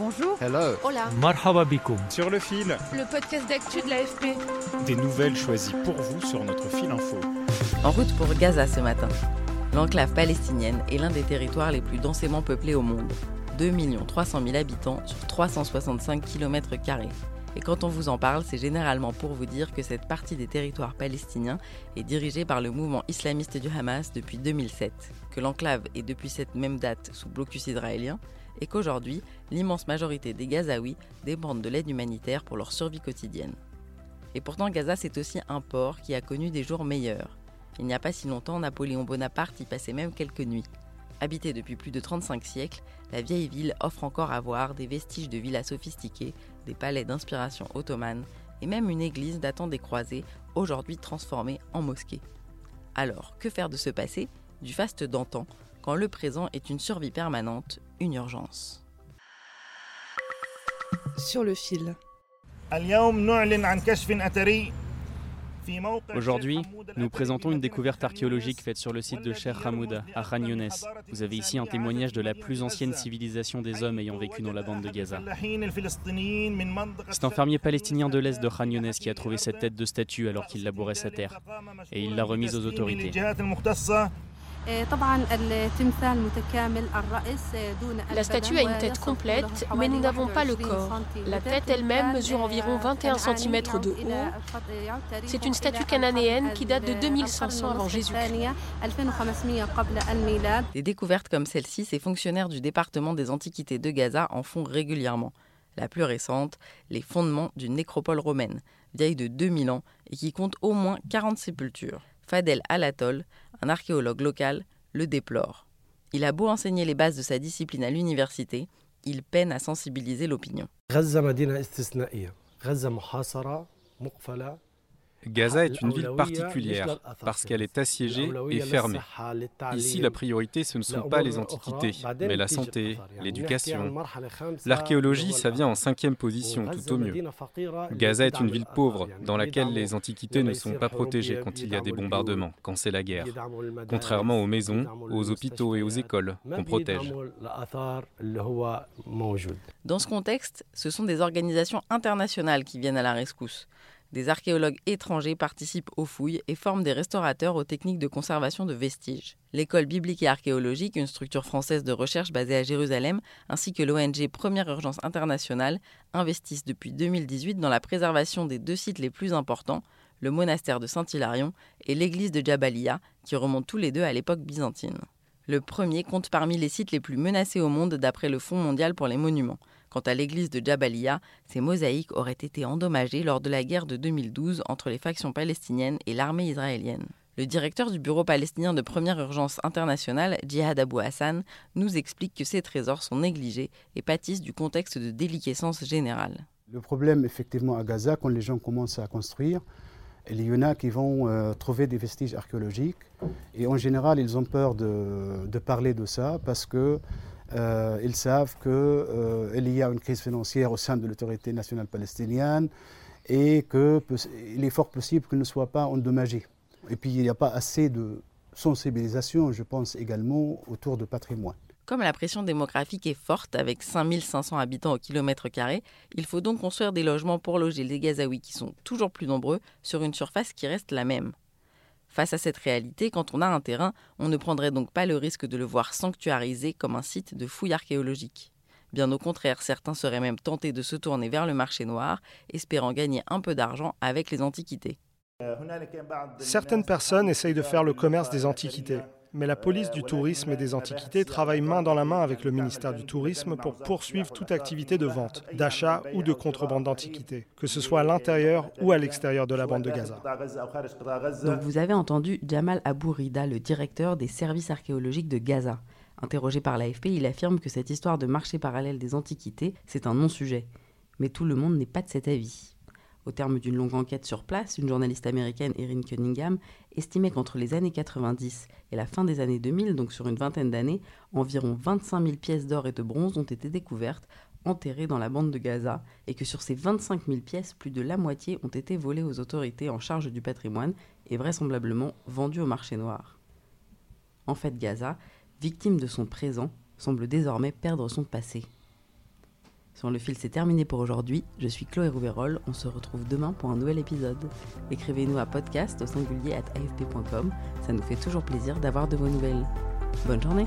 Bonjour. Hello. Hola. Marhaba bikoum. Sur le fil, Le podcast d'actu de l'AFP. des nouvelles choisies pour vous sur notre fil info. En route pour Gaza ce matin. L'enclave palestinienne est l'un des territoires les plus densément peuplés au monde. 2 300 000 habitants sur 365 km. Et quand on vous en parle, c'est généralement pour vous dire que cette partie des territoires palestiniens est dirigée par le mouvement islamiste du Hamas depuis 2007, que l'enclave est depuis cette même date sous blocus israélien, et qu'aujourd'hui, l'immense majorité des Gazaouis dépendent de l'aide humanitaire pour leur survie quotidienne. Et pourtant, Gaza, c'est aussi un port qui a connu des jours meilleurs. Il n'y a pas si longtemps, Napoléon Bonaparte y passait même quelques nuits. Habitée depuis plus de 35 siècles, la vieille ville offre encore à voir des vestiges de villas sophistiquées, des palais d'inspiration ottomane et même une église datant des croisés, aujourd'hui transformée en mosquée. Alors, que faire de ce passé, du faste d'antan, quand le présent est une survie permanente, une urgence Sur le fil. Aujourd'hui, nous présentons une découverte archéologique faite sur le site de Cher Hamouda, à Khan Younes. Vous avez ici un témoignage de la plus ancienne civilisation des hommes ayant vécu dans la bande de Gaza. C'est un fermier palestinien de l'Est de Khan Younes qui a trouvé cette tête de statue alors qu'il labourait sa terre. Et il l'a remise aux autorités. La statue a une tête complète, mais nous n'avons pas le corps. La tête elle-même mesure environ 21 cm de haut. C'est une statue cananéenne qui date de 2500 avant Jésus-Christ. Des découvertes comme celle-ci, ces fonctionnaires du département des Antiquités de Gaza en font régulièrement. La plus récente, les fondements d'une nécropole romaine, vieille de 2000 ans et qui compte au moins 40 sépultures. Fadel Alatol, un archéologue local, le déplore. Il a beau enseigner les bases de sa discipline à l'université, il peine à sensibiliser l'opinion. Gaza est une ville particulière parce qu'elle est assiégée et fermée. Ici, la priorité, ce ne sont pas les antiquités, mais la santé, l'éducation. L'archéologie, ça vient en cinquième position, tout au mieux. Gaza est une ville pauvre dans laquelle les antiquités ne sont pas protégées quand il y a des bombardements, quand c'est la guerre. Contrairement aux maisons, aux hôpitaux et aux écoles qu'on protège. Dans ce contexte, ce sont des organisations internationales qui viennent à la rescousse. Des archéologues étrangers participent aux fouilles et forment des restaurateurs aux techniques de conservation de vestiges. L'école biblique et archéologique, une structure française de recherche basée à Jérusalem, ainsi que l'ONG Première Urgence Internationale, investissent depuis 2018 dans la préservation des deux sites les plus importants, le monastère de Saint-Hilarion et l'église de Jabalia, qui remontent tous les deux à l'époque byzantine. Le premier compte parmi les sites les plus menacés au monde d'après le Fonds mondial pour les monuments. Quant à l'église de Jabalia, ses mosaïques auraient été endommagées lors de la guerre de 2012 entre les factions palestiniennes et l'armée israélienne. Le directeur du Bureau palestinien de première urgence internationale, Djihad Abou Hassan, nous explique que ces trésors sont négligés et pâtissent du contexte de déliquescence générale. Le problème, effectivement, à Gaza, quand les gens commencent à construire, il y en a qui vont euh, trouver des vestiges archéologiques et en général, ils ont peur de parler de ça parce que euh, ils savent qu'il euh, y a une crise financière au sein de l'autorité nationale palestinienne et qu'il est fort possible qu'il ne soit pas endommagé. Et puis il n'y a pas assez de sensibilisation, je pense également, autour de patrimoine. Comme la pression démographique est forte, avec 5500 habitants au kilomètre carré, il faut donc construire des logements pour loger les Gazaouis qui sont toujours plus nombreux sur une surface qui reste la même. Face à cette réalité, quand on a un terrain, on ne prendrait donc pas le risque de le voir sanctuarisé comme un site de fouilles archéologiques. Bien au contraire, certains seraient même tentés de se tourner vers le marché noir, espérant gagner un peu d'argent avec les antiquités. Certaines personnes essayent de faire le commerce des antiquités. Mais la police du tourisme et des antiquités travaille main dans la main avec le ministère du Tourisme pour poursuivre toute activité de vente, d'achat ou de contrebande d'antiquités, que ce soit à l'intérieur ou à l'extérieur de la bande de Gaza. Donc vous avez entendu Jamal Abou Rida, le directeur des services archéologiques de Gaza. Interrogé par l'AFP, il affirme que cette histoire de marché parallèle des antiquités, c'est un non-sujet. Mais tout le monde n'est pas de cet avis. Au terme d'une longue enquête sur place, une journaliste américaine, Erin Cunningham, estimait qu'entre les années 90 et la fin des années 2000, donc sur une vingtaine d'années, environ 25 000 pièces d'or et de bronze ont été découvertes, enterrées dans la bande de Gaza, et que sur ces 25 000 pièces, plus de la moitié ont été volées aux autorités en charge du patrimoine et vraisemblablement vendues au marché noir. En fait, Gaza, victime de son présent, semble désormais perdre son passé. Sur le fil, c'est terminé pour aujourd'hui. Je suis Chloé Rouverol. On se retrouve demain pour un nouvel épisode. Écrivez-nous à podcast au singulier at afp.com. Ça nous fait toujours plaisir d'avoir de vos nouvelles. Bonne journée!